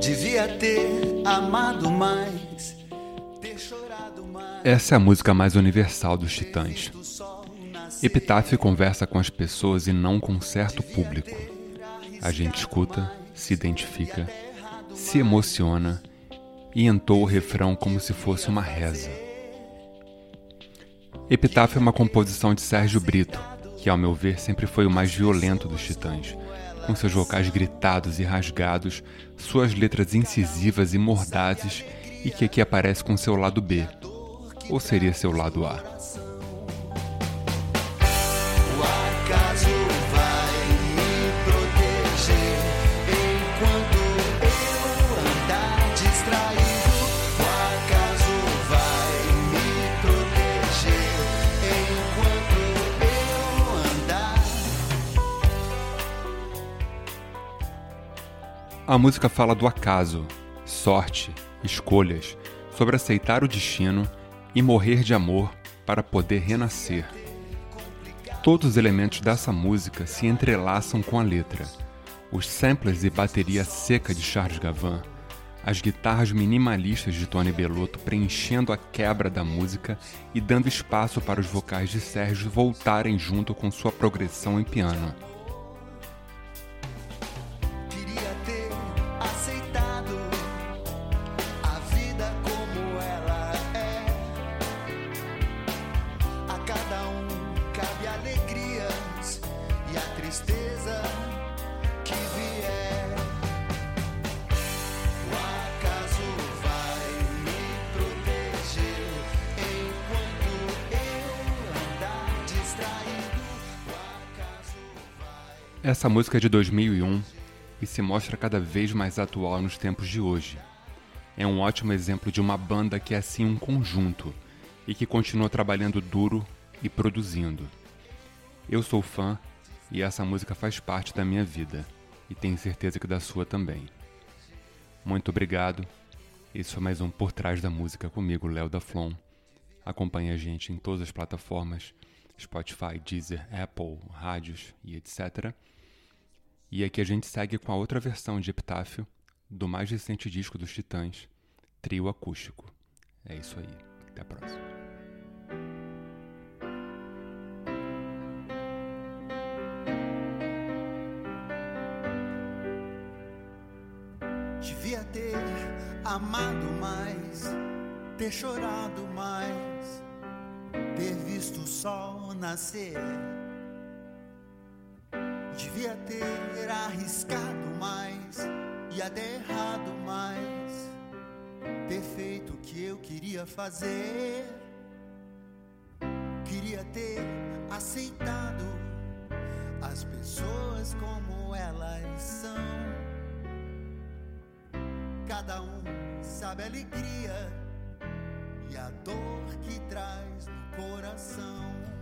Devia ter amado mais, ter chorado mais. Essa é a música mais universal dos Titãs. Epitáfio conversa com as pessoas e não com um certo público. A gente escuta, se identifica, se emociona e entoa o refrão como se fosse uma reza. Epitáfio é uma composição de Sérgio Brito, que, ao meu ver, sempre foi o mais violento dos Titãs, com seus vocais gritados e rasgados, suas letras incisivas e mordazes, e que aqui aparece com seu lado B, ou seria seu lado A. A música fala do acaso, sorte, escolhas, sobre aceitar o destino e morrer de amor para poder renascer. Todos os elementos dessa música se entrelaçam com a letra. Os samples e bateria seca de Charles Gavan, as guitarras minimalistas de Tony Bellotto preenchendo a quebra da música e dando espaço para os vocais de Sérgio voltarem junto com sua progressão em piano. Essa música é de 2001 e se mostra cada vez mais atual nos tempos de hoje. É um ótimo exemplo de uma banda que é assim um conjunto e que continua trabalhando duro e produzindo. Eu sou fã e essa música faz parte da minha vida e tenho certeza que da sua também. Muito obrigado. Esse foi mais um Por Trás da Música comigo, Léo da Flon. Acompanhe a gente em todas as plataformas Spotify, Deezer, Apple, rádios e etc. E aqui a gente segue com a outra versão de Epitáfio do mais recente disco dos Titãs, Trio Acústico. É isso aí. Até a próxima. Devia ter amado mais, ter chorado mais, ter visto o sol nascer Devia ter arriscado mais e até errado mais. Ter feito o que eu queria fazer. Queria ter aceitado as pessoas como elas são. Cada um sabe a alegria e a dor que traz no coração.